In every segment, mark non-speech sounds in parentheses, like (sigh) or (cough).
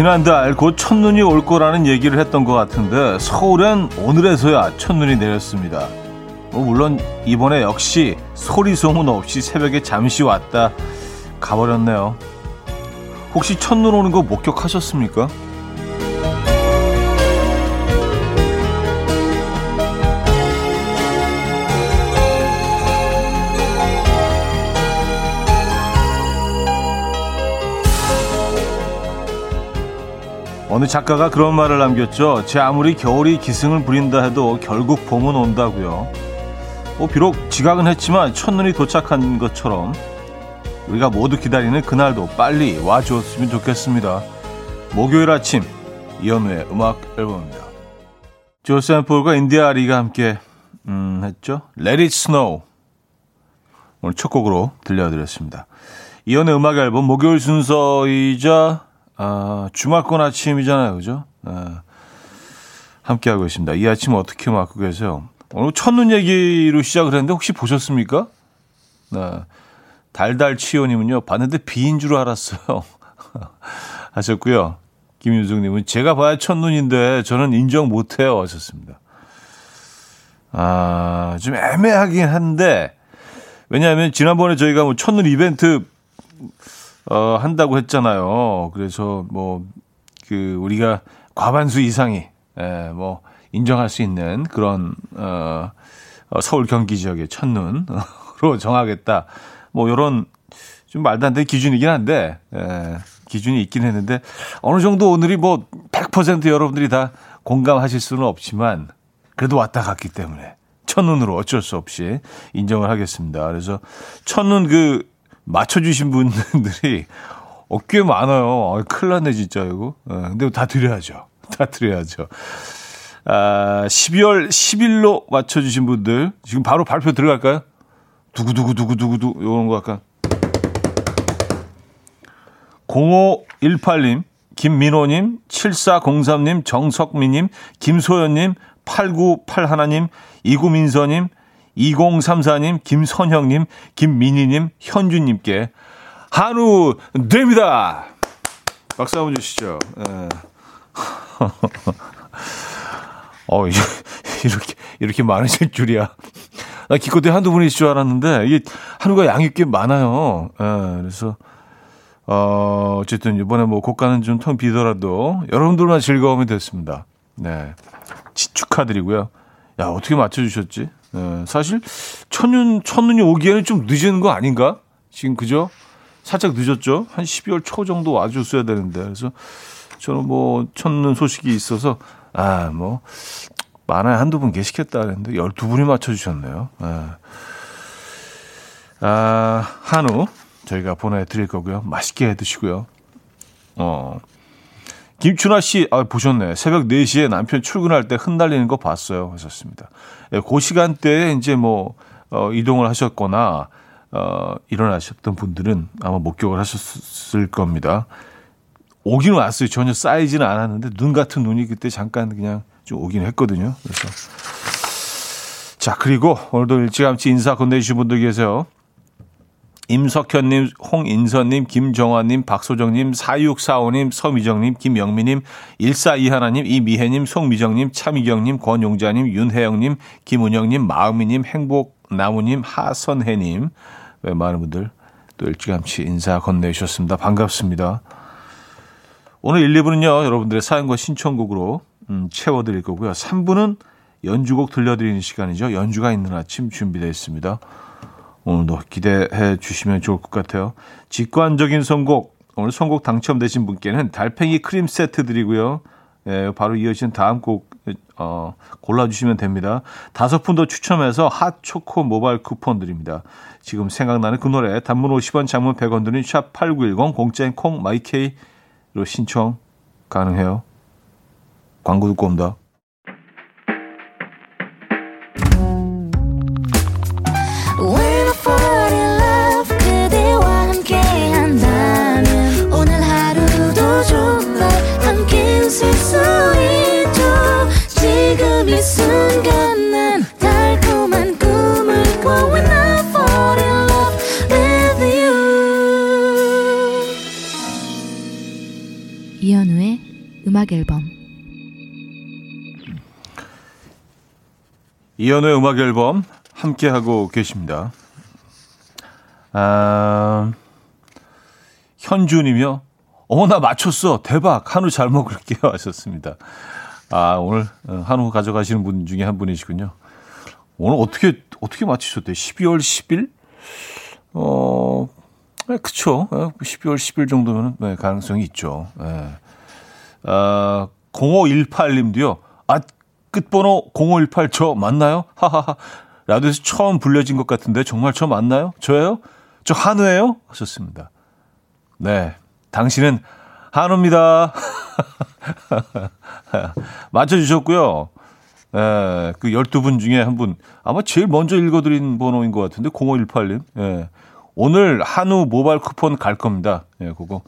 지난달 곧 첫눈이 올 거라는 얘기를 했던 것 같은데 서울엔 오늘에서야 첫눈이 내렸습니다. 뭐 물론 이번에 역시 소리 소문 없이 새벽에 잠시 왔다 가버렸네요. 혹시 첫눈 오는 거 목격하셨습니까? 어느 작가가 그런 말을 남겼죠. 제 아무리 겨울이 기승을 부린다 해도 결국 봄은 온다고요. 뭐 비록 지각은 했지만 첫눈이 도착한 것처럼 우리가 모두 기다리는 그날도 빨리 와주었으면 좋겠습니다. 목요일 아침 이연우의 음악 앨범입니다. 조세앤 폴과 인디아 리가 함께 음, 했죠. Let It Snow 오늘 첫 곡으로 들려드렸습니다. 이연우의 음악 앨범 목요일 순서이자 아, 주말권 아침이잖아요. 그죠? 아, 함께하고 있습니다. 이 아침 어떻게 맞고 계세요? 오늘 첫눈 얘기로 시작을 했는데 혹시 보셨습니까? 네. 달달치요님은요, 봤는데 비인 줄 알았어요. (laughs) 하셨고요. 김윤숙님은 제가 봐야 첫눈인데 저는 인정 못해요. 하셨습니다. 아, 좀 애매하긴 한데, 왜냐하면 지난번에 저희가 뭐 첫눈 이벤트 어, 한다고 했잖아요. 그래서 뭐, 그, 우리가 과반수 이상이, 예, 뭐, 인정할 수 있는 그런, 어, 어 서울 경기 지역의 첫눈으로 (laughs) 정하겠다. 뭐, 요런 좀 말도 안 되는 기준이긴 한데, 예, 기준이 있긴 했는데, 어느 정도 오늘이 뭐, 100% 여러분들이 다 공감하실 수는 없지만, 그래도 왔다 갔기 때문에. 첫눈으로 어쩔 수 없이 인정을 하겠습니다. 그래서 첫눈 그 맞춰주신 분들이 어, 꽤 많아요. 어, 큰일 났네, 진짜, 이거. 어, 근데 다 드려야죠. (laughs) 다 드려야죠. 아, 12월 10일로 맞춰주신 분들, 지금 바로 발표 들어갈까요? 두구두구두구두구두, 요런 거 약간. 0518님, 김민호님, 7403님, 정석미님, 김소연님, 8981님, 이구민서님, 2034님, 김선형님, 김민희님, 현주님께 한우 됩니다! 박수 한번 주시죠. 예. (laughs) 어, 이렇게, 이렇게 많으실 줄이야. 나 기껏해 한두 분이실 줄 알았는데, 이게 한우가 양이 꽤 많아요. 예, 그래서, 어, 어쨌든 이번에 뭐 고가는 좀 텅 비더라도 여러분들만 즐거움이 됐습니다. 네. 축하드리고요. 야, 어떻게 맞춰주셨지? 네, 사실 첫눈 첫눈이 오기에는 좀 늦은 거 아닌가? 지금 그죠? 살짝 늦었죠. 한 12월 초 정도 와줬어야 되는데 그래서 저는 뭐 첫눈 소식이 있어서 아 뭐 많아야 한두 분 계시겠다 그랬는데 12분이 맞춰주셨네요. 아, 아 한우 저희가 보내드릴 거고요. 맛있게 드시고요. 어 김춘아 씨, 아, 보셨네. 새벽 4시에 남편 출근할 때 흩날리는 거 봤어요. 하셨습니다. 예, 그 시간대에 이제 뭐, 어, 이동을 하셨거나, 어, 일어나셨던 분들은 아마 목격을 하셨을 겁니다. 오긴 왔어요. 전혀 쌓이지는 않았는데, 눈 같은 눈이 그때 잠깐 그냥 좀 오긴 했거든요. 그래서. 자, 그리고 오늘도 일찌감치 인사 건네주신 분들 계세요. 임석현님, 홍인선님, 김정환님, 박소정님, 4645님, 서미정님, 김영미님, 1421님, 이미혜님, 송미정님, 차미경님, 권용자님, 윤혜영님, 김은영님, 마음이님, 행복나무님, 하선혜님. 왜 많은 분들 또 일찌감치 인사 건네주셨습니다. 반갑습니다. 오늘 1, 2부는요, 여러분들의 사연과 신청곡으로 음, 채워드릴 거고요. 3부는 연주곡 들려드리는 시간이죠. 연주가 있는 아침 준비되어 있습니다. 오늘도 기대해 주시면 좋을 것 같아요. 직관적인 선곡, 오늘 선곡 당첨되신 분께는 달팽이 크림 세트 드리고요. 예, 바로 이어지는 다음 곡, 어, 골라주시면 됩니다. 다섯 분 더 추첨해서 핫초코 모바일 쿠폰 드립니다. 지금 생각나는 그 노래, 단문 50원, 장문 100원 드는 샵8910, 공짜인 콩, 마이케이로 신청 가능해요. 광고 듣고 옵니다. 음악 앨범 이현우의 음악 앨범 함께 하고 계십니다. 아, 현주님이요. 어머 나 맞췄어 대박 한우 잘 먹을게요 (laughs) 하셨습니다. 아 오늘 어, 한우 가져가시는 분 중에 한 분이시군요. 오늘 어떻게 어떻게 맞히셨대요? 12월 10일? 어, 네, 그쵸. 12월 10일 정도면 네, 가능성이 있죠. 네. 아, 0518님도요. 아, 끝번호 0518 저 맞나요? 하하하. 라디오에서 처음 불려진 것 같은데 정말 저 맞나요? 저예요? 저 한우예요? 하셨습니다. 네. 당신은 한우입니다. (laughs) 맞춰주셨고요. 예, 그 12분 중에 한 분, 아마 제일 먼저 읽어드린 번호인 것 같은데, 0518님. 예. 오늘 한우 모바일 쿠폰 갈 겁니다. 예, 그거.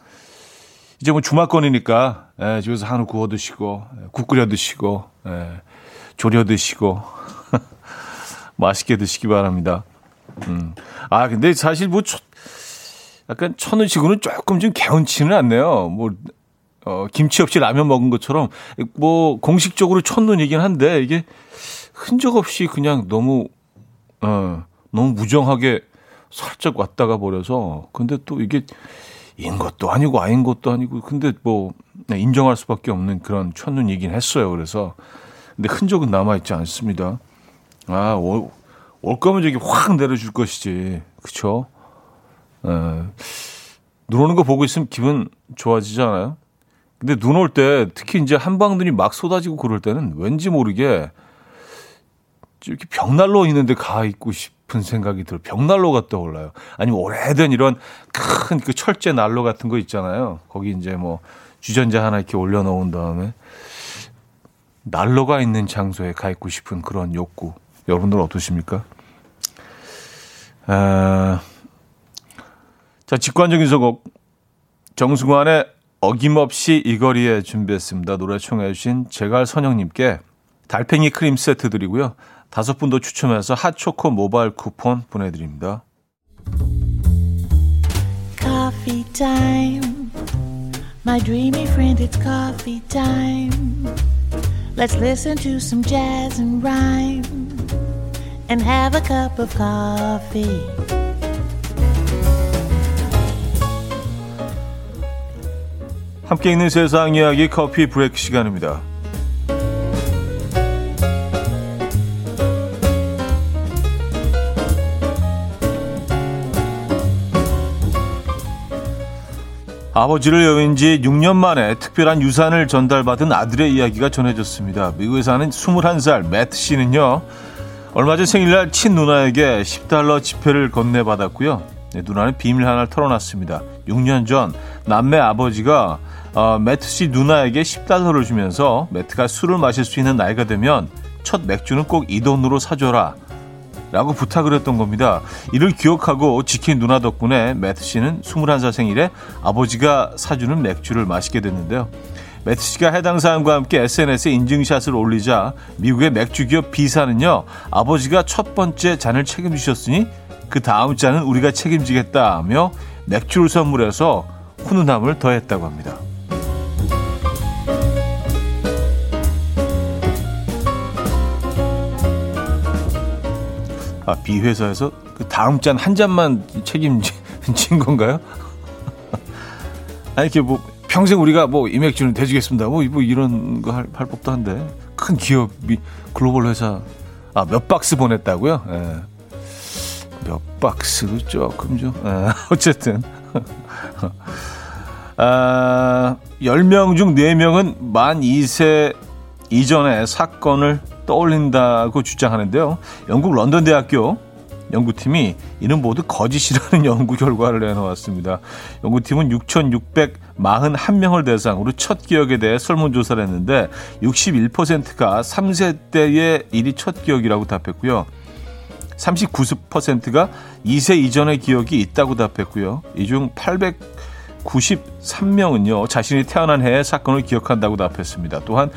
이제 뭐 주말권이니까, 예, 집에서 한우 구워 드시고, 예, 국 끓여 드시고, 예, 졸여 드시고, (laughs) 맛있게 드시기 바랍니다. 음. 아, 근데 사실 뭐, 초, 약간 천우식으로는 조금 좀 개운치는 않네요. 뭐, 어, 김치 없이 라면 먹은 것처럼, 뭐, 공식적으로 첫눈이긴 한데, 이게 흔적 없이 그냥 너무, 어, 너무 무정하게 살짝 왔다가 버려서, 근데 또 이게 인 것도 아니고 아닌 것도 아니고, 근데 뭐, 네, 인정할 수밖에 없는 그런 첫눈이긴 했어요. 그래서. 근데 흔적은 남아 있지 않습니다. 아, 올, 올 거면 저기 확 내려줄 것이지. 그쵸? 에, 눈 오는 거 보고 있으면 기분 좋아지지 않아요? 근데 눈 올 때 특히 이제 한방눈이 막 쏟아지고 그럴 때는 왠지 모르게 이렇게 벽난로 있는데 가 있고 싶은 생각이 들어. 벽난로가 떠올라요. 아니면 오래된 이런 큰 그 철제 난로 같은 거 있잖아요. 거기 이제 뭐 주전자 하나 이렇게 올려놓은 다음에 난로가 있는 장소에 가 있고 싶은 그런 욕구. 여러분들 어떠십니까? 아, 자, 직관적인 선곡. 정승환의 어김없이 이 거리에 준비했습니다. 노래 청해주신 제갈 선영님께 달팽이 크림 세트 드리고요. 다섯 분도 추첨해서 핫초코 모바일 쿠폰 보내드립니다. Coffee time. My dreamy friend, it's coffee time. Let's listen to some jazz and rhyme and have a cup of coffee. 함께 있는 세상 이야기 커피 브레이크 시간입니다. 아버지를 여윈 지 6년 만에 특별한 유산을 전달받은 아들의 이야기가 전해졌습니다. 미국에 사는 21살 매트 씨는요. 얼마 전 생일날 친 누나에게 10달러 지폐를 건네받았고요. 네, 누나는 비밀 하나를 털어놨습니다. 6년 전 남매 아버지가 어, 매트 씨 누나에게 10달러를 주면서 매트가 술을 마실 수 있는 나이가 되면 첫 맥주는 꼭 이 돈으로 사줘라. 라고 부탁을 했던 겁니다. 이를 기억하고 지킨 누나 덕분에 매트 씨는 21살 생일에 아버지가 사주는 맥주를 마시게 됐는데요. 매트 씨가 해당 사연과 함께 SNS에 인증샷을 올리자 미국의 맥주 기업 B사는요, 아버지가 첫 번째 잔을 책임지셨으니 그 다음 잔은 우리가 책임지겠다며 맥주를 선물해서 훈훈함을 더했다고 합니다. 아, B 회사에서 그 다음 잔 한 잔만 책임진 (laughs) 건가요? (laughs) 아니 이렇게 뭐 평생 우리가 뭐 이맥주는 대주겠습니다. 뭐, 뭐 이런 거 할, 할 법도 한데 큰 기업이 글로벌 회사 아 몇 박스 보냈다고요? 예. 몇 박스도 조금 좀 예. (laughs) 어쨌든 아, 10명 중 4명은 만 2세 이전의 사건을 떠올린다고 주장하는데요. 영국 런던 대학교 연구팀이 이는 모두 거짓이라는 (laughs) 연구 결과를 내놓았습니다. 연구팀은 6,641명을 대상으로 첫 기억에 대해 설문조사를 했는데 61%가 3세 때의 일이 첫 기억이라고 답했고요. 39%가 2세 이전의 기억이 있다고 답했고요. 이 중 893명은요, 자신이 태어난 해의 사건을 기억한다고 답했습니다. 또한,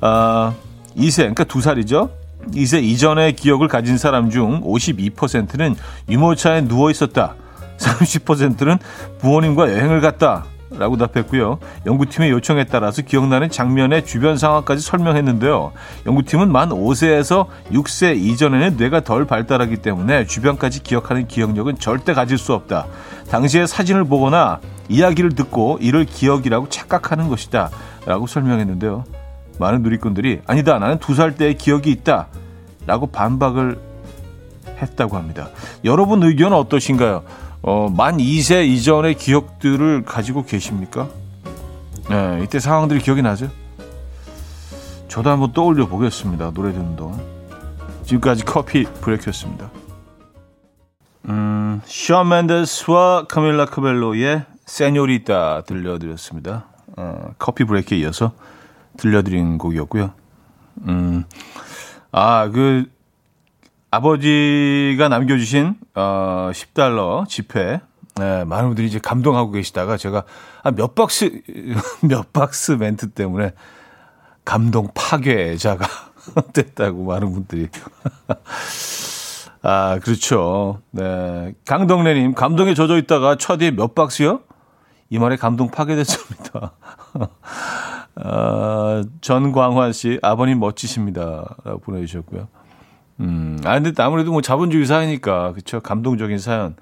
어, 2세, 그러니까 2살이죠. 2세 이전의 기억을 가진 사람 중 52%는 유모차에 누워 있었다. 30%는 부모님과 여행을 갔다. 라고 답했고요. 연구팀의 요청에 따라서 기억나는 장면의 주변 상황까지 설명했는데요. 연구팀은 만 5세에서 6세 이전에는 뇌가 덜 발달하기 때문에 주변까지 기억하는 기억력은 절대 가질 수 없다. 당시에 사진을 보거나 이야기를 듣고 이를 기억이라고 착각하는 것이다. 라고 설명했는데요. 많은 누리꾼들이 아니다. 나는 두 살 때의 기억이 있다. 라고 반박을 했다고 합니다. 여러분 의견은 어떠신가요? 어, 만 2세 이전의 기억들을 가지고 계십니까? 네, 이때 상황들이 기억이 나죠? 저도 한번 떠올려 보겠습니다. 노래 듣는 동안. 지금까지 커피 브레이크였습니다. 음, 션 맨데스와 카밀라 카벨로의 세뇨리타 들려드렸습니다. 어, 커피 브레이크에 이어서 들려드린 곡이었고요. 음, 아, 그, 아버지가 남겨주신 어, 10달러 지폐. 네, 많은 분들이 이제 감동하고 계시다가 제가 몇 박스 (laughs) 몇 박스 멘트 때문에 감동 파괴자가 (laughs) 됐다고 많은 분들이. (laughs) 아 그렇죠. 네. 강동래님 감동에 젖어 있다가 첫뒤에 몇 박스요? 이 말에 감동 파괴됐습니다 (laughs) 아, 전광환 씨 아버님 멋지십니다 라고 보내주셨고요. 음, 아, 근데 아무래도 뭐 자본주의 사회니까, 그쵸. 감동적인 사연.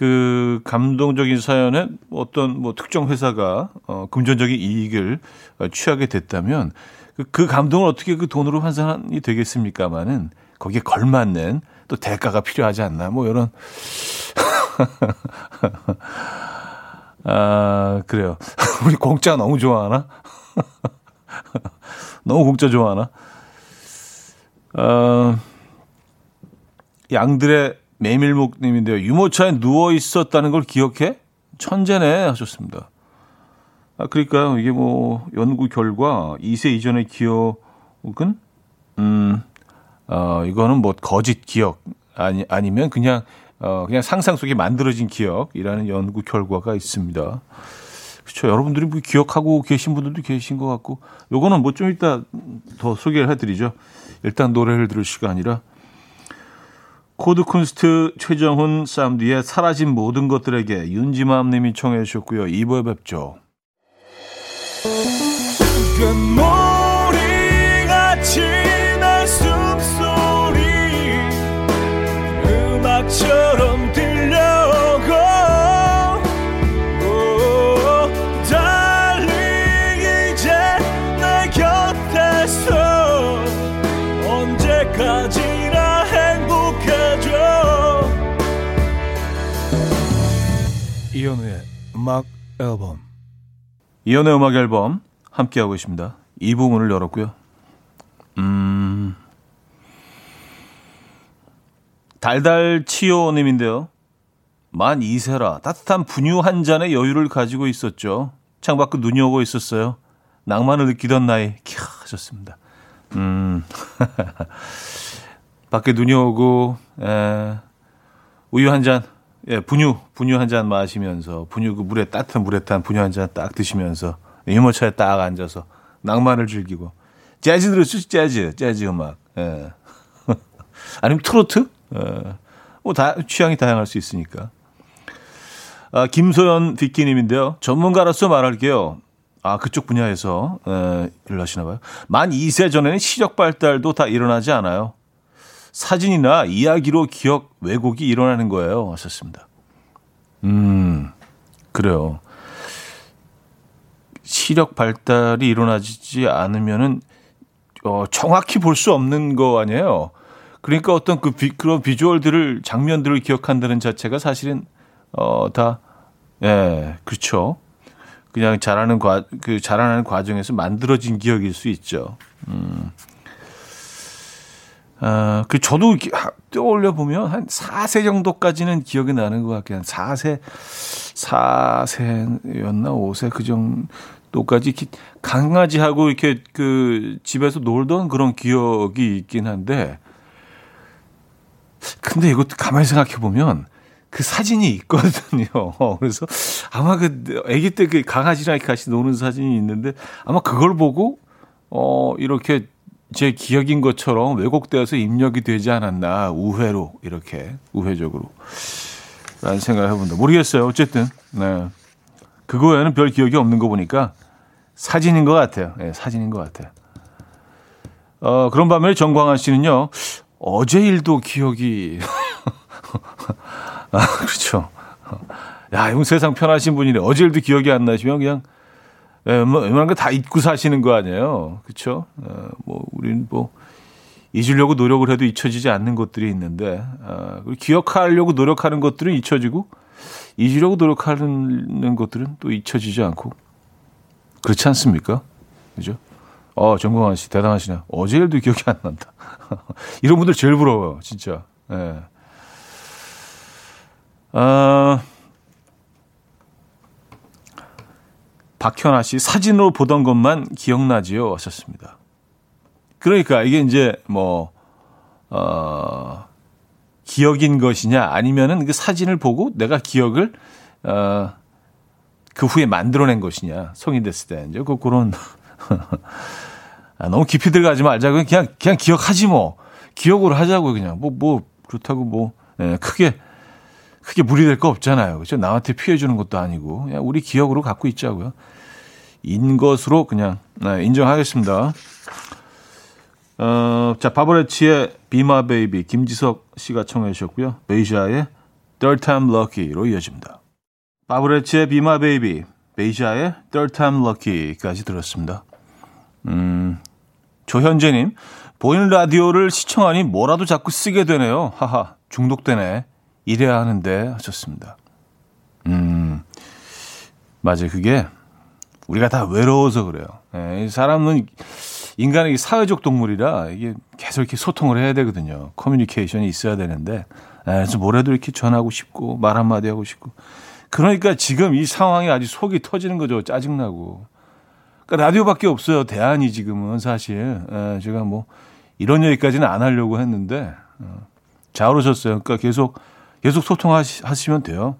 그 감동적인 사연은 어떤 뭐 특정 회사가 어, 금전적인 이익을 어, 취하게 됐다면 그, 그 감동을 어떻게 그 돈으로 환산이 되겠습니까마는 거기에 걸맞는 또 대가가 필요하지 않나 뭐 이런 (laughs) 아 그래요 (laughs) 우리 공짜 너무 좋아하나 (laughs) 너무 공짜 좋아하나 어 양들의 메밀묵님인데요. 유모차에 누워 있었다는 걸 기억해? 천재네 하셨습니다. 아, 그러니까요. 이게 뭐 연구 결과 2세 이전의 기억은 음, 어, 이거는 뭐 거짓 기억 아니 아니면 그냥 어, 그냥 상상 속에 만들어진 기억이라는 연구 결과가 있습니다. 그렇죠. 여러분들이 뭐 기억하고 계신 분들도 계신 것 같고, 요거는 뭐 좀 이따 더 소개를 해드리죠. 일단 노래를 들을 시간이라 코드쿤스트 최정훈 쌈디의 사라진 모든 것들에게 윤지맘 님이 청해 주셨고요. 2부에 뵙죠. 이현우의 음악 앨범 이현우의 음악 앨범 함께하고 있습니다. 이 부분을 열었고요. 음... 달달치요님인데요. 만 2세라 따뜻한 분유 한 잔의 여유를 가지고 있었죠. 창밖은 눈이 오고 있었어요. 낭만을 느끼던 나이 캬 하셨습니다. 음 (laughs) 밖에 눈이 오고 에, 우유 한 잔 예, 분유, 분유 한 잔 마시면서, 분유 그 물에, 따뜻한 물에 탄 분유 한 잔 딱 드시면서, 유모차에 딱 앉아서, 낭만을 즐기고, 재즈 들었죠? 재즈, 재즈 음악. 예. (laughs) 아니면 트로트? 예. 뭐, 다, 취향이 다양할 수 있으니까. 아, 김소연 비키님인데요. 전문가로서 말할게요. 아, 그쪽 분야에서, 에, 일을 하시나 봐요. 만 2세 전에는 시력 발달도 다 일어나지 않아요. 사진이나 이야기로 기억 왜곡이 일어나는 거예요. 하셨습니다. 음, 그래요. 시력 발달이 일어나지 않으면은, 어, 정확히 볼 수 없는 거 아니에요. 그러니까 어떤 그 비, 그런 비주얼들을, 장면들을 기억한다는 자체가 사실은, 어, 다, 예, 그렇죠. 그냥 자라는 과, 그 자라나는 과정에서 만들어진 기억일 수 있죠. 음. 어, 그 저도 떠올려 보면 한 4세 정도까지는 기억이 나는 것 같긴 한 4세 4세였나 5세 그 정도까지 강아지하고 이렇게 그 집에서 놀던 그런 기억이 있긴 한데 근데 이것도 가만히 생각해 보면 그 사진이 있거든요. (laughs) 그래서 아마 그 아기 때 그 강아지랑 같이 노는 사진이 있는데 아마 그걸 보고 어 이렇게 제 기억인 것처럼 왜곡되어서 입력이 되지 않았나 우회로 이렇게 우회적으로 라는 생각을 해본다. 모르겠어요. 어쨌든 네. 그거 외에는 별 기억이 없는 거 보니까 사진인 것 같아요. 예, 사진인 것 같아요. 어, 그런 반면에 정광환 씨는요, 어제 일도 기억이. (laughs) 아, 그렇죠. 야, 이건 세상 편하신 분이네. 어제 일도 기억이 안 나시면 그냥, 예, 웬만한 거 다 잊고 사시는 거 아니에요. 그렇죠? 어, 뭐, 우리는 뭐, 잊으려고 노력을 해도 잊혀지지 않는 것들이 있는데, 어, 기억하려고 노력하는 것들은 잊혀지고, 잊으려고 노력하는 것들은 또 잊혀지지 않고, 그렇지 않습니까? 그죠? 어, 정광환 씨, 대단하시네. 어제 일도 기억이 안 난다. (laughs) 이런 분들 제일 부러워요, 진짜. 예. 네. 아, 박현아 씨, 사진으로 보던 것만 기억나지요? 하셨습니다. 그러니까 이게 이제 뭐, 어, 기억인 것이냐, 아니면은 그 사진을 보고 내가 기억을, 어, 그 후에 만들어낸 것이냐, 성인 됐을 때. 이제 그, 그런. (laughs) 아, 너무 깊이 들어가지 말자. 고 그냥, 그냥 기억하지 뭐. 기억으로 하자고, 그냥. 뭐, 뭐, 그렇다고 뭐, 예, 크게, 크게 무리될 거 없잖아요. 그죠? 남한테 피해 주는 것도 아니고. 그냥 우리 기억으로 갖고 있자고요. 인 것으로 그냥, 네, 인정하겠습니다. 어, 자, 바버렛츠의 Be My Baby, 김지석 씨가 청해 주셨고요. 베이샤의 Third Time Lucky로 이어집니다. 바버렛츠의 Be My Baby, 베이샤의 Third Time Lucky까지 들었습니다. 음, 조현재님, 보이는 라디오를 시청하니 뭐라도 자꾸 쓰게 되네요. 하하, 중독되네. 이래야 하는데 하셨습니다. 음, 맞아요. 그게 우리가 다 외로워서 그래요. 예, 사람은 인간이 사회적 동물이라 이게 계속 이렇게 소통을 해야 되거든요. 커뮤니케이션이 있어야 되는데, 예, 그래서 뭐라도 이렇게 전하고 싶고 말 한마디 하고 싶고. 그러니까 지금 이 상황이 아주 속이 터지는 거죠. 짜증나고. 그러니까 라디오밖에 없어요. 대안이 지금은 사실. 예, 제가 뭐 이런 얘기까지는 안 하려고 했는데 어, 잘 오셨어요. 그러니까 계속 계속 소통하시면 돼요.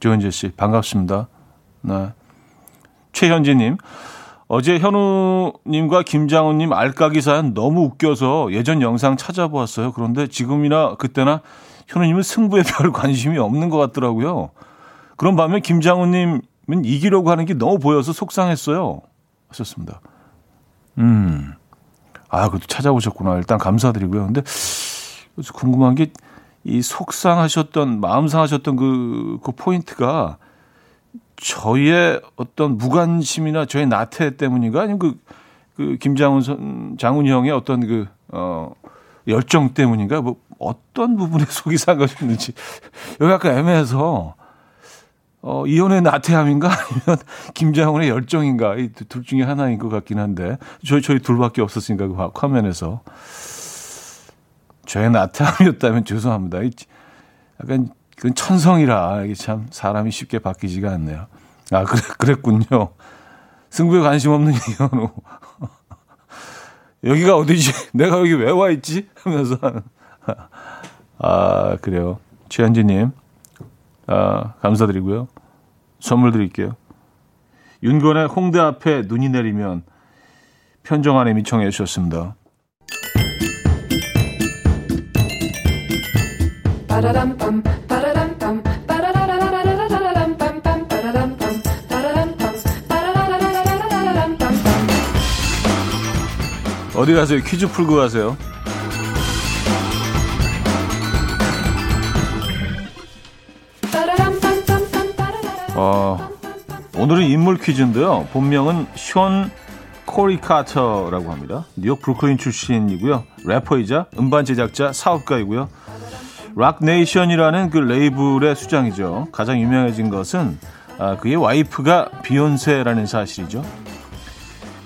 조현재 씨 반갑습니다. 네. 최현지님 어제 현우님과 김장훈님 알까기 사연 너무 웃겨서 예전 영상 찾아보았어요. 그런데 지금이나 그때나 현우님은 승부에 별 관심이 없는 것 같더라고요. 그런 반면 김장훈님은 이기려고 하는 게 너무 보여서 속상했어요. 하셨습니다. 음. 아, 그것도 찾아보셨구나. 일단 감사드리고요. 근데 궁금한 게 이 속상하셨던, 마음 상하셨던 그, 그 포인트가 저희의 어떤 무관심이나 저의 나태 때문인가? 아니면 그, 그 김장훈 선, 장훈 형의 어떤 그, 어, 열정 때문인가? 뭐 어떤 부분에 (laughs) 속이 상하셨는지. 여기 약간 애매해서 어, 이혼의 나태함인가 아니면 (laughs) 김장훈의 열정인가 이 둘 중에 하나인 것 같긴 한데 저희 저희 둘밖에 없었으니까 그 화면에서 저의 나태함이었다면 죄송합니다. 약간 그 천성이라 이게 참 사람이 쉽게 바뀌지가 않네요. 아 그래 그랬군요. 승부에 관심 없는 (laughs) 이현우 여기가 어디지? 내가 여기 왜 와 있지? 하면서 아 그래요. 최현지님 아, 감사드리고요. 선물 드릴게요. 윤건의 홍대 앞에 눈이 내리면 편정한님이 청해 주셨습니다. 어디 가세요? 퀴즈 풀고 가세요. 어, 오늘은 인물 퀴즈인데요. 본명은 션 코리 카터라고 합니다. 뉴욕 브루클린 출신이고요. 래퍼이자 음반 제작자, 사업가이고요. 락 네이션이라는 그 레이블의 수장이죠. 가장 유명해진 것은 아, 그의 와이프가 비욘세라는 사실이죠.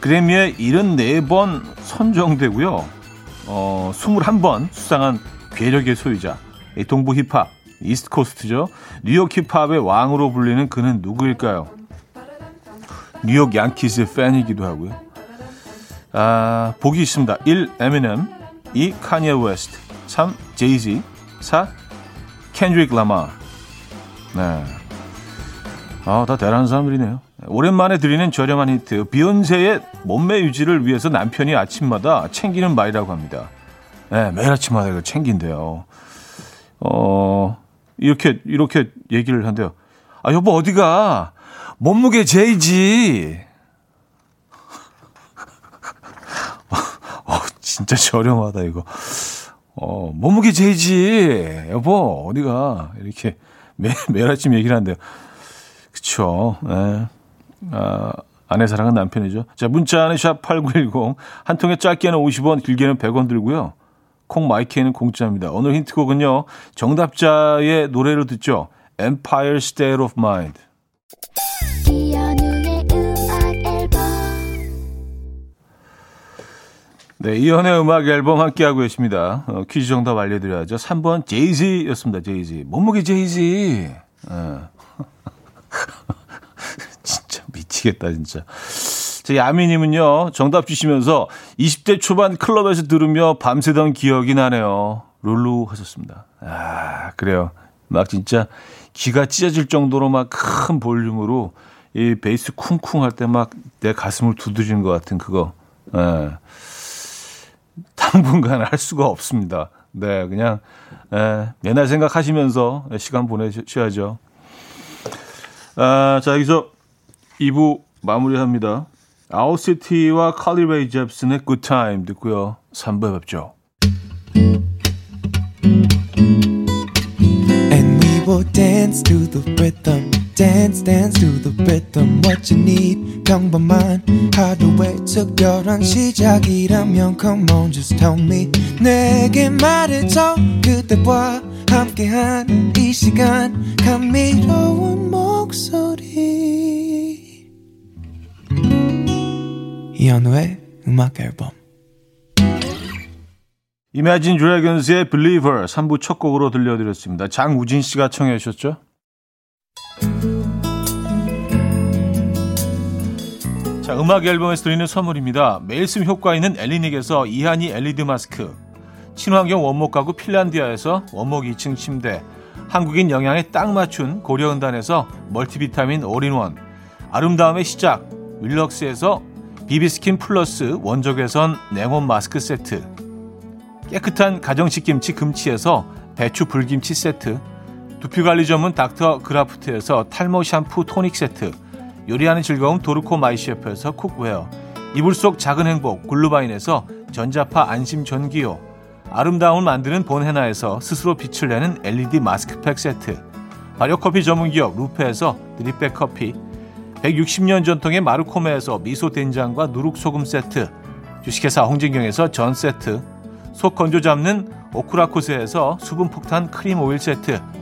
그래미에 74번 선정되고요. 어, 21번 수상한 괴력의 소유자. 동부 힙합, East Coast죠. 뉴욕 힙합의 왕으로 불리는 그는 누구일까요? 뉴욕 양키스 팬이기도 하고요. 아, 보기 있습니다. 1. 에미넴 2. 카니에 웨스트 3. 제이지 4. 켄드릭 라마 네. 아, 다 대단한 사람들이네요. 오랜만에 드리는 저렴한 히트. 비욘세의 몸매 유지를 위해서 남편이 아침마다 챙기는 말이라고 합니다. 네, 매일 아침마다 이걸 챙긴대요. 어, 이렇게, 이렇게 얘기를 한대요. 아, 여보, 어디가? 몸무게 제이지. (laughs) 어, 진짜 저렴하다, 이거. 어, 몸무게 제이지. 여보, 어디가. 이렇게 매, 매일 아침 얘기를 한대요. 그쵸. 네. 아, 아내 사랑은 남편이죠. 자, 문자는 샵8910. 한 통에 짧게는 50원, 길게는 100원 들고요. 콩 마이케이는 공짜입니다. 오늘 힌트곡은요. 정답자의 노래로 듣죠. Empire State of Mind. 네, 이현의 음악 앨범 함께하고 계십니다. 어, 퀴즈 정답 알려드려야죠. 3번 제이지였습니다. 제이지. 몸무게 제이지. 어. (laughs) 진짜 미치겠다, 진짜. 자, 야미님은요, 정답 주시면서 20대 초반 클럽에서 들으며 밤새던 기억이 나네요. 룰루 하셨습니다. 아, 그래요. 막 진짜 귀가 찢어질 정도로 막 큰 볼륨으로 이 베이스 쿵쿵 할 때 막 내 가슴을 두드리는 것 같은 그거. 예. 당분간 할 수가 없습니다. 네, 그냥 예, 옛날 생각하시면서 시간 보내셔야죠. 아, 자, 여기서 2부 마무리합니다. 아웃시티와 칼리레이 잽슨의 Good 듣고요. 3부에 뵙죠. And we will dance to the rhythm. Dance dance to the rhythm what you need. 평범한 하루의 특별한 시작이라면 come on just tell me. 내게 말해줘 그대와 함께한 이 시간. 감미로운 목소리. 이현우의 음악 앨범. 이매진 드래곤스의 Believer 3부 첫 곡으로 들려드렸습니다. 장우진 씨가 청해 주셨죠? 자, 음악 앨범에서 드리는 선물입니다. 매일 쓴 효과 있는 엘리닉에서 이하니 LED 마스크, 친환경 원목 가구 핀란디아에서 원목 2층 침대, 한국인 영양에 딱 맞춘 고려은단에서 멀티비타민 올인원, 아름다움의 시작 윌럭스에서 비비스킨 플러스 원적외선 냉온 마스크 세트, 깨끗한 가정식 김치 금치에서 배추 불김치 세트, 두피관리 전문 닥터 그라프트에서 탈모 샴푸 토닉 세트 요리하는 즐거움 도르코 마이셰프에서 cookware 이불 속 작은 행복 글루바인에서 전자파 안심 전기요 아름다움을 만드는 본헤나에서 스스로 빛을 내는 LED 마스크팩 세트 발효커피 전문기업 루페에서 drip bag 커피 160년 전통의 마르코메에서 미소 된장과 누룩소금 세트 주식회사 홍진경에서 전 세트 속 건조 잡는 오크라코스에서 수분 폭탄 크림 오일 세트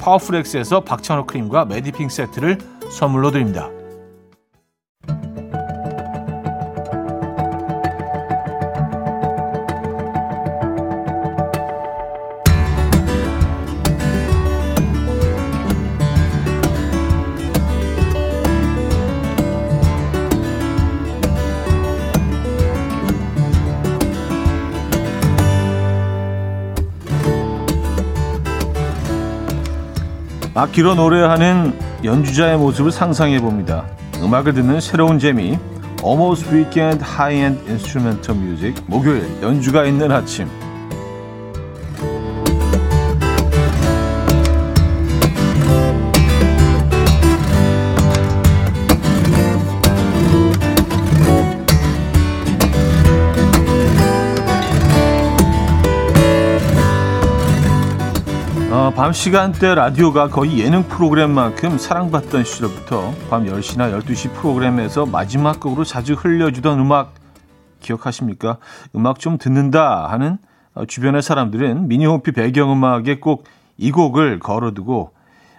파워풀엑스에서 박찬호 크림과 메디핑 세트를 선물로 드립니다. 악기로 노래하는 연주자의 모습을 상상해 봅니다. 음악을 듣는 새로운 재미. Almost Weekend High-End Instrumental Music. 목요일 연주가 있는 아침. 밤 시간대 라디오가 거의 예능 프로그램만큼 사랑받던 시절부터 밤 10시나 12시 프로그램에서 마지막 곡으로 자주 흘려주던 음악 기억하십니까? 음악 좀 듣는다 하는 주변의 사람들은 미니홈피 배경음악에 꼭 이 곡을 걸어두고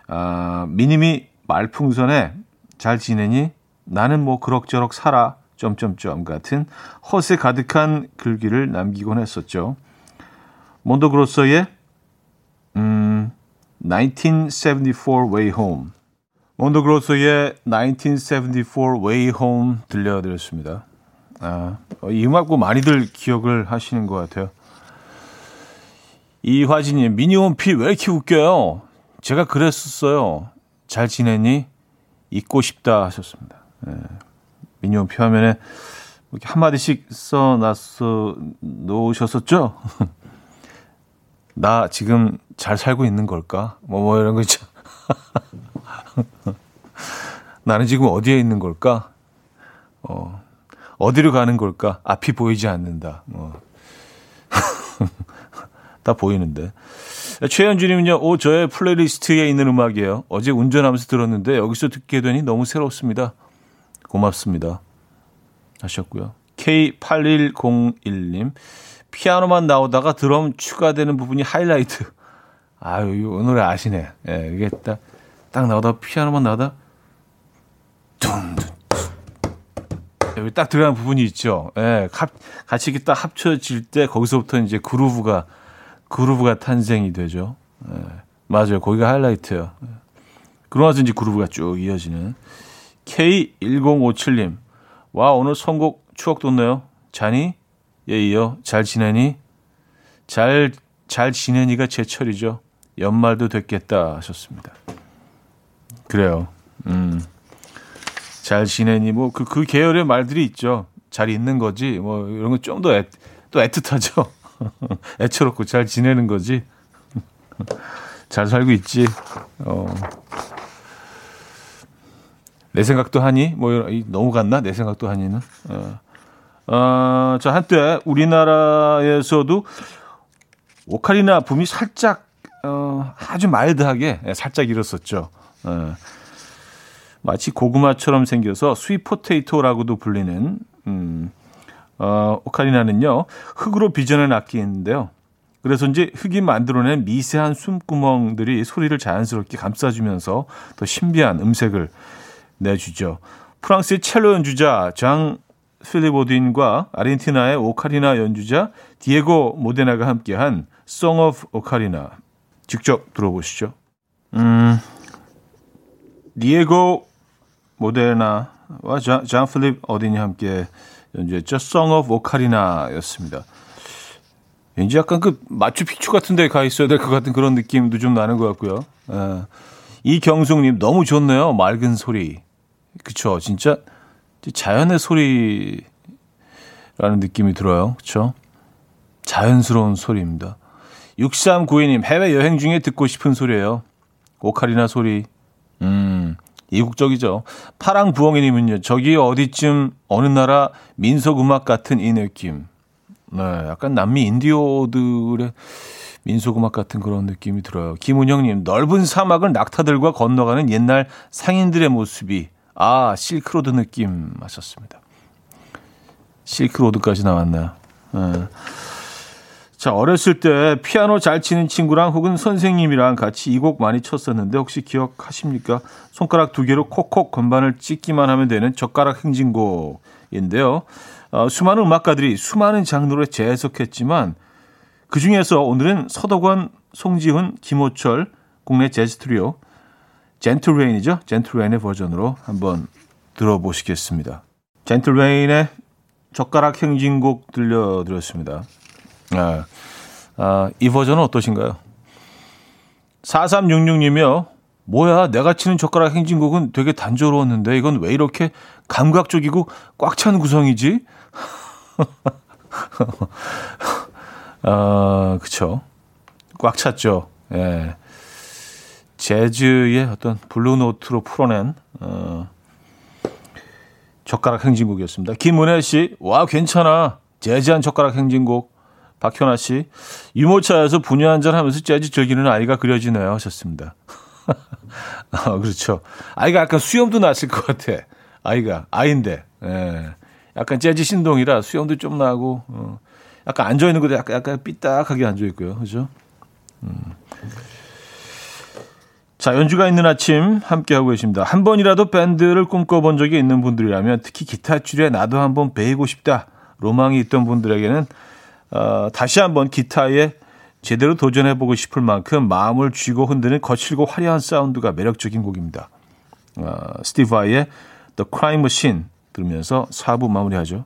아, 미니미 말풍선에 잘 지내니 나는 뭐 그럭저럭 살아 점점점 같은 허세 가득한 글귀를 남기곤 했었죠. 몬도그로서의 음, 1974 Way Home. 온더그로스의 1974 Way Home 들려드렸습니다. 아, 이 음악 뭐 많이들 기억을 하시는 것 같아요. 이화진님, 미니홈피 왜 이렇게 웃겨요? 제가 그랬었어요. 잘 지내니? 잊고 싶다 하셨습니다. 네. 미니홈피 화면에 이렇게 한마디씩 써 놨어 놓으셨었죠? (laughs) 나 지금 잘 살고 있는 걸까? 뭐, 뭐 이런 거 있죠. (laughs) 나는 지금 어디에 있는 걸까? 어, 어디로 가는 걸까? 앞이 보이지 않는다. 뭐. (laughs) 다 보이는데. 최현주님은요, 오, 저의 playlist에 있는 음악이에요. 어제 운전하면서 들었는데 여기서 듣게 되니 너무 새롭습니다. 고맙습니다. 하셨고요. K8101님, 피아노만 나오다가 드럼 추가되는 부분이 하이라이트. 아유, 이 노래 아시네. 예, 이게 딱, 딱 나오다 피아노만 나오다, 둥둥. 여기 딱 들어가는 부분이 있죠. 예, 같이 이렇게 딱 합쳐질 때 거기서부터 이제 그루브가, 그루브가 탄생이 되죠. 예, 맞아요. 거기가 하이라이트예요. 예. 그러고 나서 이제 그루브가 쭉 이어지는. K1057님. 와, 오늘 선곡 추억 돋네요. 자니? 예, 이어. 잘 지내니? 잘, 잘 지내니가 제철이죠. 연말도 됐겠다 하셨습니다. 그래요. 음. 잘 지내니? 뭐, 그, 그 계열의 말들이 있죠. 잘 있는 거지. 뭐, 이런 거좀더 애, 또 애틋하죠. (laughs) 애처롭고 잘 지내는 거지. (laughs) 잘 살고 있지. 어. 내 생각도 하니? 뭐, 너무 갔나? 내 생각도 하니는? 어. 어, 자, 한때 우리나라에서도 오카리나 붐이 살짝, 어, 아주 mild하게 예, 살짝 일었었죠. 어. 마치 고구마처럼 생겨서 sweet potato라고도 불리는, 음, 어, 오카리나는요, 흙으로 빚어낸 악기인데요. 그래서인지 흙이 만들어낸 미세한 숨구멍들이 소리를 자연스럽게 감싸주면서 더 신비한 음색을 내주죠. 프랑스의 첼로 연주자 장 필립 오딘과 아르헨티나의 오카리나 연주자 디에고 모데나가 함께한 Song of 오카리나 직접 들어보시죠. 음, 디에고 모데나와 장, 장 필립 오딘이 함께 연주했죠. Song of 오카리나였습니다. 왠지 약간 그 마추픽추 같은 데 가 있어야 될 것 같은 그런 느낌도 좀 나는 것 같고요. 예. 이경숙님 너무 좋네요. 맑은 소리. 그쵸. 진짜 자연의 소리라는 느낌이 들어요. 그쵸? 자연스러운 소리입니다. 6392님, 해외 여행 중에 듣고 싶은 소리예요. 오카리나 소리. 음, 이국적이죠. 파랑 부엉이님은요, 저기 어디쯤 어느 나라 민속 음악 같은 이 느낌. 네, 약간 남미 인디오들의 민속 음악 같은 그런 느낌이 들어요. 김은영님, 넓은 사막을 낙타들과 건너가는 옛날 상인들의 모습이 아, 실크로드 느낌 하셨습니다. 실크로드까지 나왔나요? 네. 자, 어렸을 때 피아노 잘 치는 친구랑 혹은 선생님이랑 같이 이 곡 많이 쳤었는데 혹시 기억하십니까? 손가락 두 개로 콕콕 건반을 찍기만 하면 되는 젓가락 행진곡인데요. 어, 수많은 음악가들이 수많은 장르로 재해석했지만 그 중에서 오늘은 서덕원, 송지훈, 김호철, 국내 재즈 트리오 젠틀 레인이죠. 젠틀 레인의 버전으로 한번 들어보시겠습니다. 젠틀 레인의 젓가락 행진곡 들려드렸습니다. 아, 아, 이 버전은 어떠신가요? 4366님이요. 뭐야, 내가 치는 젓가락 행진곡은 되게 단조로웠는데 이건 왜 이렇게 감각적이고 꽉 찬 구성이지? (laughs) 아, 그쵸. 꽉 찼죠. 예. 재즈의 어떤 블루노트로 풀어낸 어, 젓가락 행진곡이었습니다. 김은혜 씨, 와 괜찮아. 재즈한 젓가락 행진곡. 박현아 씨, 유모차에서 분유 한잔 하면서 재즈 즐기는 아이가 그려지네요. 하셨습니다. (laughs) 아, 그렇죠. 아이가 약간 수염도 났을 것 같아. 아이가. 아인데. 예. 약간 재즈 신동이라 수염도 좀 나고, 어. 약간 앉아 있는 것도 약간, 약간 삐딱하게 앉아 있고요. 그죠? 음. 자, 연주가 있는 아침 함께하고 계십니다. 한 번이라도 밴드를 꿈꿔본 적이 있는 분들이라면 특히 기타 줄에 나도 한번 배우고 싶다. 로망이 있던 분들에게는 어, 다시 한번 기타에 제대로 도전해보고 싶을 만큼 마음을 쥐고 흔드는 거칠고 화려한 사운드가 매력적인 곡입니다. 어, 스티브 아이의 The Crime Machine 들으면서 4부 마무리하죠.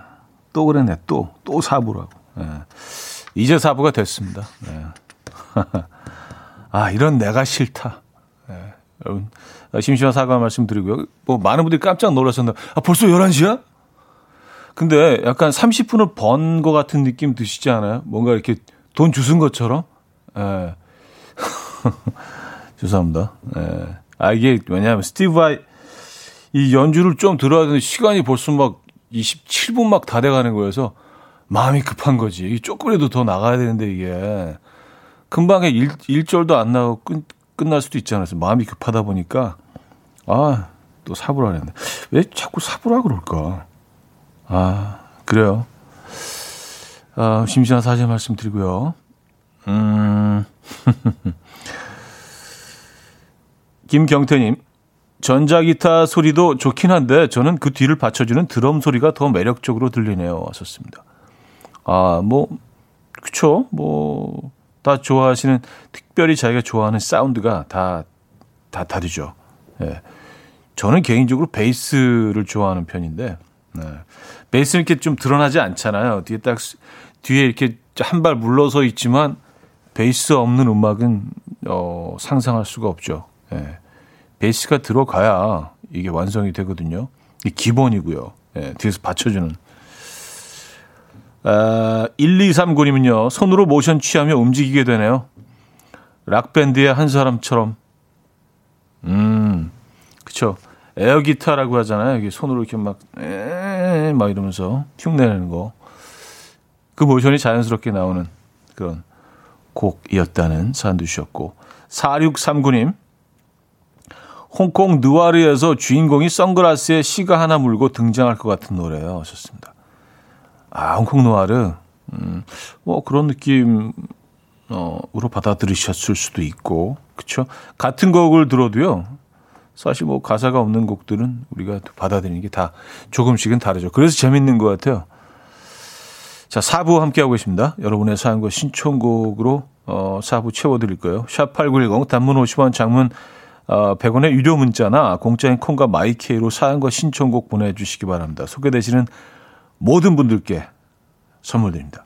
또 그랬네 또 또 사부라고 네. 이제 사부가 됐습니다 네. (laughs) 아 이런 내가 싫다 네. 여러분 심심한 사과 말씀 드리고요. 뭐 많은 분들이 깜짝 놀라셨는데 아 벌써 11시야? 근데 약간 30분을 번 것 같은 느낌 드시지 않아요? 뭔가 이렇게 돈 주순 것처럼? 예. (laughs) 죄송합니다. 예. 아, 이게 왜냐하면 스티브 아이 이 연주를 좀 들어야 되는 시간이 벌써 막 27분 막 다 돼가는 거여서 마음이 급한 거지. 조금이라도 더 나가야 되는데 이게 금방에 일, 1절도 안 나오고 끝, 끝날 수도 있지 않았어요. 마음이 급하다 보니까 아, 또 사부라 그랬는데. 왜 자꾸 사부라 그럴까? 아, 그래요. 아, 심심한 사실 말씀드리고요. 음. (laughs) 김경태님, 전자기타 소리도 좋긴 한데 저는 그 뒤를 받쳐주는 드럼 소리가 더 매력적으로 들리네요. 왔었습니다. 아, 뭐, 그쵸. 뭐, 다 좋아하시는, 특별히 자기가 좋아하는 사운드가 다, 다 다르죠. 예. 저는 개인적으로 베이스를 좋아하는 편인데, 네. 베이스는 이렇게 좀 드러나지 않잖아요. 뒤에 딱, 뒤에 이렇게 한 발 물러서 있지만, 베이스 없는 음악은, 어, 상상할 수가 없죠. 예. 베이스가 들어가야 이게 완성이 되거든요. 이게 기본이고요. 예, 뒤에서 받쳐주는. 아, 1239님은요, 손으로 모션 취하며 움직이게 되네요. 락밴드의 한 사람처럼. 음, 그쵸. 에어 기타라고 하잖아요. 이게 손으로 이렇게 막, 에, 막 이러면서 흉내내는 거. 그 모션이 자연스럽게 나오는 그런 곡이었다는 사연도 주셨고. 4639님. 홍콩 느와르에서 주인공이 선글라스에 시가 하나 물고 등장할 것 같은 노래요. 하셨습니다. 아, 홍콩 느와르. 음, 뭐 그런 느낌, 어, 으로 받아들이셨을 수도 있고, 그쵸? 같은 곡을 들어도요, 사실 뭐 가사가 없는 곡들은 우리가 받아들이는 게 다 조금씩은 다르죠. 그래서 재밌는 것 같아요. 자, 4부 함께하고 있습니다. 여러분의 사연과 신청곡으로 어, 4부 채워드릴 거예요. 샵8910 단문 50원 장문 어, 100원의 유료 문자나 공짜인 콩과 마이케이로 사연과 신청곡 보내주시기 바랍니다. 소개되시는 모든 분들께 선물 드립니다.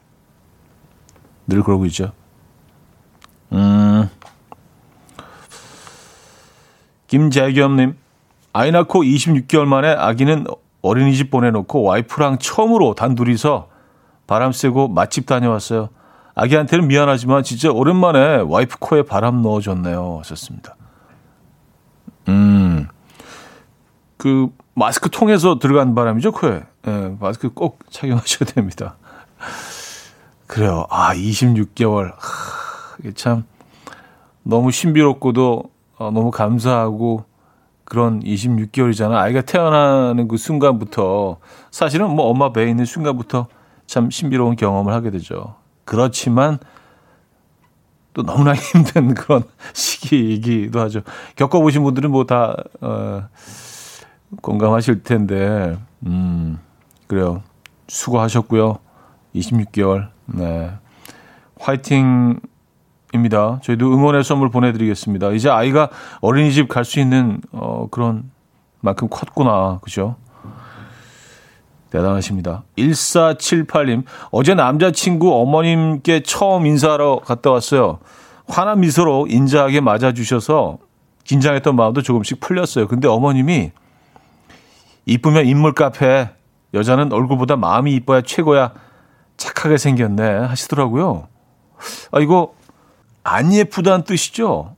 늘 그러고 있죠. 음, 김재겸님, 아이 낳고 26개월 만에 아기는 어린이집 보내놓고 와이프랑 처음으로 단둘이서 바람 쐬고 맛집 다녀왔어요. 아기한테는 미안하지만 진짜 오랜만에 와이프 코에 바람 넣어줬네요. 하셨습니다. 음, 그 마스크 통해서 들어간 바람이죠, 코에. 네, 마스크 꼭 착용하셔야 됩니다. (laughs) 그래요. 아, 26개월. 하, 이게 참 너무 신비롭고도 어, 너무 감사하고 그런 26개월이잖아. 아이가 태어나는 그 순간부터 사실은 뭐 엄마 배에 있는 순간부터 참 신비로운 경험을 하게 되죠. 그렇지만 또 너무나 (laughs) 힘든 그런 시기이기도 하죠. 겪어보신 분들은 뭐 다 어, 공감하실 텐데, 음, 그래요. 수고하셨고요. 26개월. 네. 화이팅 입니다. 저희도 응원의 선물 보내드리겠습니다. 이제 아이가 어린이집 갈 수 있는 어, 그런 만큼 컸구나. 그죠? 대단하십니다. 1478님, 어제 남자친구 어머님께 처음 인사하러 갔다 왔어요. 환한 미소로 인자하게 맞아주셔서 긴장했던 마음도 조금씩 풀렸어요. 근데 어머님이 이쁘면 인물 카페, 여자는 얼굴보다 마음이 이뻐야 최고야, 착하게 생겼네 하시더라고요. 아, 이거 안 예쁘다는 뜻이죠?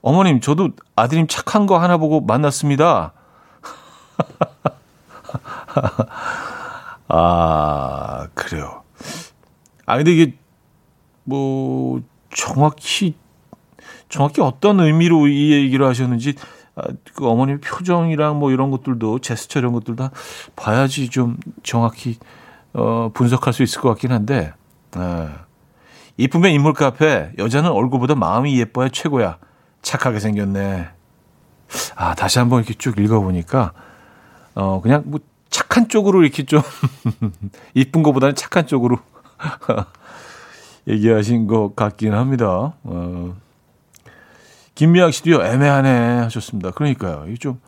어머님, 저도 아드님 착한 거 하나 보고 만났습니다. (laughs) (laughs) 아, 그래요. 아, 근데 이게, 뭐, 정확히, 정확히 어떤 의미로 이 얘기를 하셨는지 아, 그 어머님 표정이랑 뭐 이런 것들도 제스처 이런 것들 다 봐야지 좀 정확히 어, 분석할 수 있을 것 같긴 한데 아, 이쁨의 인물 카페 여자는 얼굴보다 마음이 예뻐야 최고야 착하게 생겼네. 아 다시 한번 이렇게 쭉 읽어보니까 어 그냥 뭐 착한 쪽으로 이렇게 좀 (laughs) 이쁜 것보다는 착한 쪽으로 (laughs) 얘기하신 것 같긴 합니다. 어. 김미학 씨도요, 애매하네 하셨습니다. 그러니까요. 이게 좀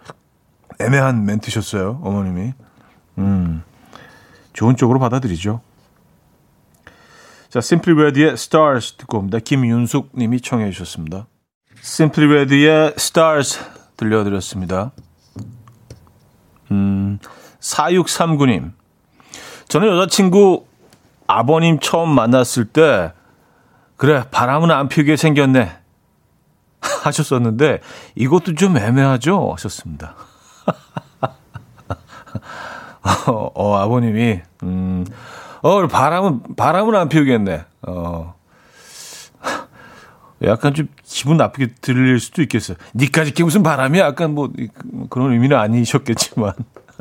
애매한 멘트셨어요, 어머님이. 음, 좋은 쪽으로 받아들이죠. 자, Simply Red의 Stars 듣고 옵니다. 김윤숙 님이 청해 주셨습니다. Simply Red의 Stars 들려드렸습니다. 음, 4639님. 저는 여자친구 아버님 처음 만났을 때, 그래, 바람은 안 피우게 생겼네. (laughs) 하셨었는데 이것도 좀 애매하죠 하셨습니다. 어, (laughs) 어, 아버님이 음, 어 바람은 바람은 안 피우겠네. 어. (laughs) 약간 좀 기분 나쁘게 들릴 수도 있겠어요. 니까지 게 무슨 바람이야? 약간 뭐 그런 의미는 아니셨겠지만.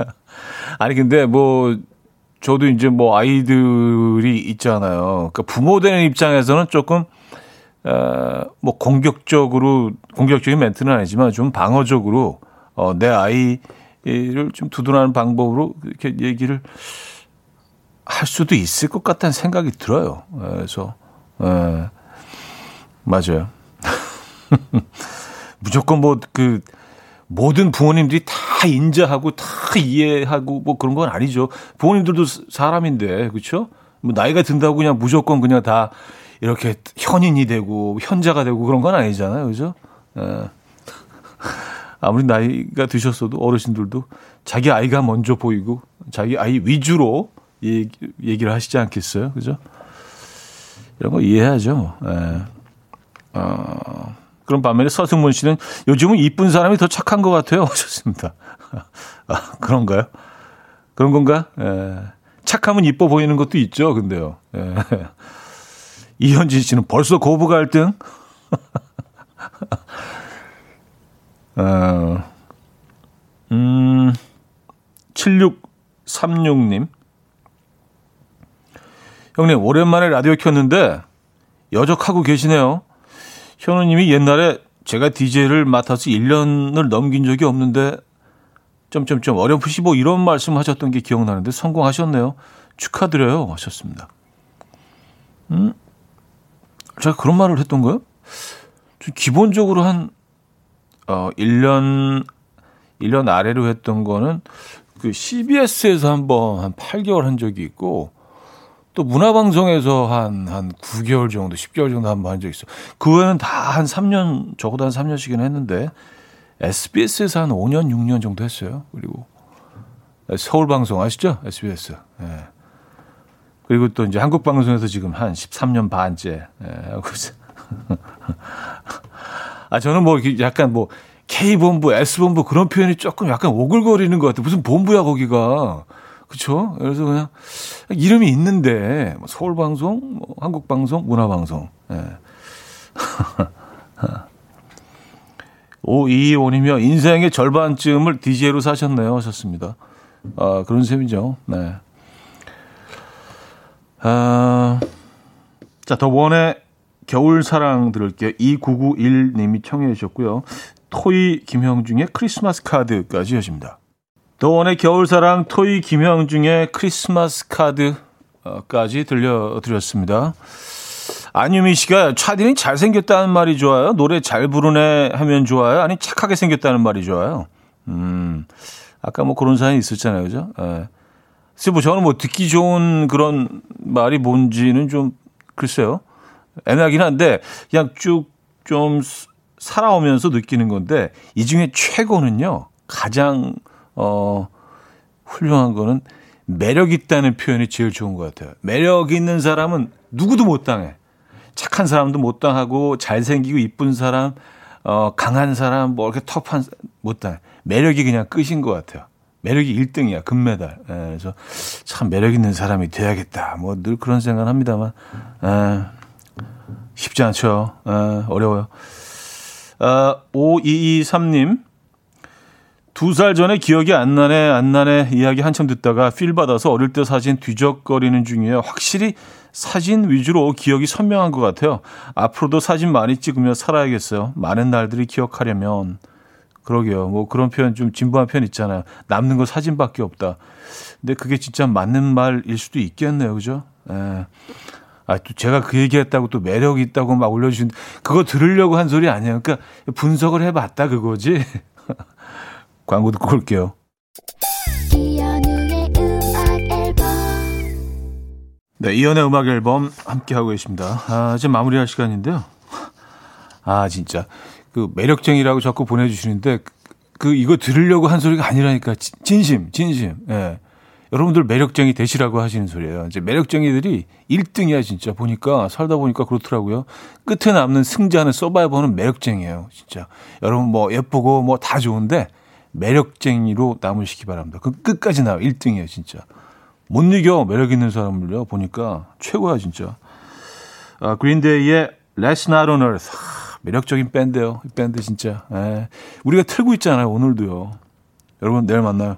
(laughs) 아니 근데 뭐 저도 이제 뭐 아이들이 있잖아요. 그러니까 부모 되는 입장에서는 조금 어, 뭐 공격적으로 공격적인 멘트는 아니지만 좀 방어적으로 어, 내 아이를 좀 두둔하는 방법으로 이렇게 얘기를 할 수도 있을 것 같다는 생각이 들어요. 그래서 에, 맞아요. (laughs) 무조건 뭐 그 모든 부모님들이 다 인자하고 다 이해하고 뭐 그런 건 아니죠. 부모님들도 사람인데 그렇죠? 뭐 나이가 든다고 그냥 무조건 그냥 다 이렇게 현인이 되고 현자가 되고 그런 건 아니잖아요. 그죠? 예. (laughs) 아무리 나이가 드셨어도 어르신들도 자기 아이가 먼저 보이고 자기 아이 위주로 얘기, 얘기를 하시지 않겠어요? 그죠? 이런 거 이해하죠. 예. 어, 그런 반면에 서승문 씨는 요즘은 이쁜 사람이 더 착한 것 같아요. (laughs) 하셨습니다. 아, 그런가요? 그런 건가? 예. 착하면 이뻐 보이는 것도 있죠. 근데요. 예. (laughs) 이현진 씨는 벌써 고부 갈등? (laughs) 어, 음, 7636님. 형님, 오랜만에 라디오 켰는데 여적하고 계시네요. 현우님이 옛날에 제가 DJ를 맡아서 1년을 넘긴 적이 없는데 점점점 어렴풋이 뭐 이런 말씀 하셨던 게 기억나는데 성공하셨네요. 축하드려요. 하셨습니다. 음, 제가 그런 말을 했던 거요? 기본적으로 한, 어, 1년, 1년 아래로 했던 거는 그 CBS에서 한번 한 8개월 한 적이 있고 또 문화방송에서 한, 한 9개월 정도, 10개월 정도 한번 한 적이 있어. 그 외에는 다 한 3년, 적어도 한 3년씩은 했는데 SBS에서 한 5년, 6년 정도 했어요. 그리고 서울방송 아시죠? SBS. 예. 네. 그리고 또 이제 한국 방송에서 지금 한 13년 반째 예. (laughs) 아 저는 뭐 약간 뭐 K 본부, S 본부 그런 표현이 조금 약간 오글거리는 것 같아요. 무슨 본부야 거기가. 그렇죠? 그래서 그냥 이름이 있는데 뭐 서울 방송, 뭐 한국 방송, 문화 방송. 예. (laughs) 오이원이며 인생의 절반쯤을 DJ로 사셨네요 하셨습니다. 아 그런 셈이죠. 네. 아, 자, 더 원의 겨울 사랑 들을게요. 2991님이 청해 주셨고요. 토이 김형중의 크리스마스 카드까지 하십니다. 더 원의 겨울 사랑 토이 김형중의 크리스마스 카드까지 들려드렸습니다. 안유미 씨가 차디는 잘생겼다는 말이 좋아요? 노래 잘 부르네 하면 좋아요? 아니 착하게 생겼다는 말이 좋아요? 음, 아까 뭐 그런 사연이 있었잖아요. 그죠? 예. 뭐 저는 뭐 듣기 좋은 그런 말이 뭔지는 좀 글쎄요. 애매하긴 한데 그냥 쭉 좀 살아오면서 느끼는 건데 이 중에 최고는요. 가장 어 훌륭한 거는 매력 있다는 표현이 제일 좋은 것 같아요. 매력 있는 사람은 누구도 못 당해. 착한 사람도 못 당하고 잘생기고 이쁜 사람, 어 강한 사람, 뭐 이렇게 터프한 못 당해. 매력이 그냥 끝인 것 같아요. 매력이 1등이야, 금메달. 예, 그래서 참 매력 있는 사람이 돼야겠다. 뭐 늘 그런 생각을 합니다만, 에, 예, 쉽지 않죠. 에, 예, 어려워요. 어, 5223님. 두 살 전에 기억이 안 나네, 안 나네 이야기 한참 듣다가 필 받아서 어릴 때 사진 뒤적거리는 중이에요. 확실히 사진 위주로 기억이 선명한 것 같아요. 앞으로도 사진 많이 찍으며 살아야겠어요. 많은 날들이 기억하려면. 그러게요. 뭐 그런 표현 좀 진부한 표현 있잖아요. 남는 거 사진밖에 없다. 근데 그게 진짜 맞는 말일 수도 있겠네요. 그죠? 예. 아, 또 제가 그 얘기했다고 또 매력이 있다고 막 올려주신, 그거 들으려고 한 소리 아니에요. 그러니까 분석을 해봤다 그거지. 광고 듣고 올게요. 네, 이연의 음악 앨범 함께하고 계십니다. 아, 이제 마무리할 시간인데요. 아, 진짜. 그 매력쟁이라고 자꾸 보내주시는데, 그, 이거 들으려고 한 소리가 아니라니까. 진심, 진심. 예. 여러분들 매력쟁이 되시라고 하시는 소리예요. 이제 매력쟁이들이 1등이야 진짜 보니까 살다 보니까 그렇더라고요. 끝에 남는 승자는 서바이버는 매력쟁이에요. 진짜 여러분 뭐 예쁘고 뭐 다 좋은데 매력쟁이로 남으시기 바랍니다. 그 끝까지 나와 1등이에요 진짜. 못 이겨 매력 있는 사람을요 보니까 최고야 진짜. 아, 그린데이의 Let's Not On Earth 아, 매력적인 밴드예요. 이 밴드 진짜. 에. 예. 우리가 틀고 있잖아요 오늘도요. 여러분 내일 만나요.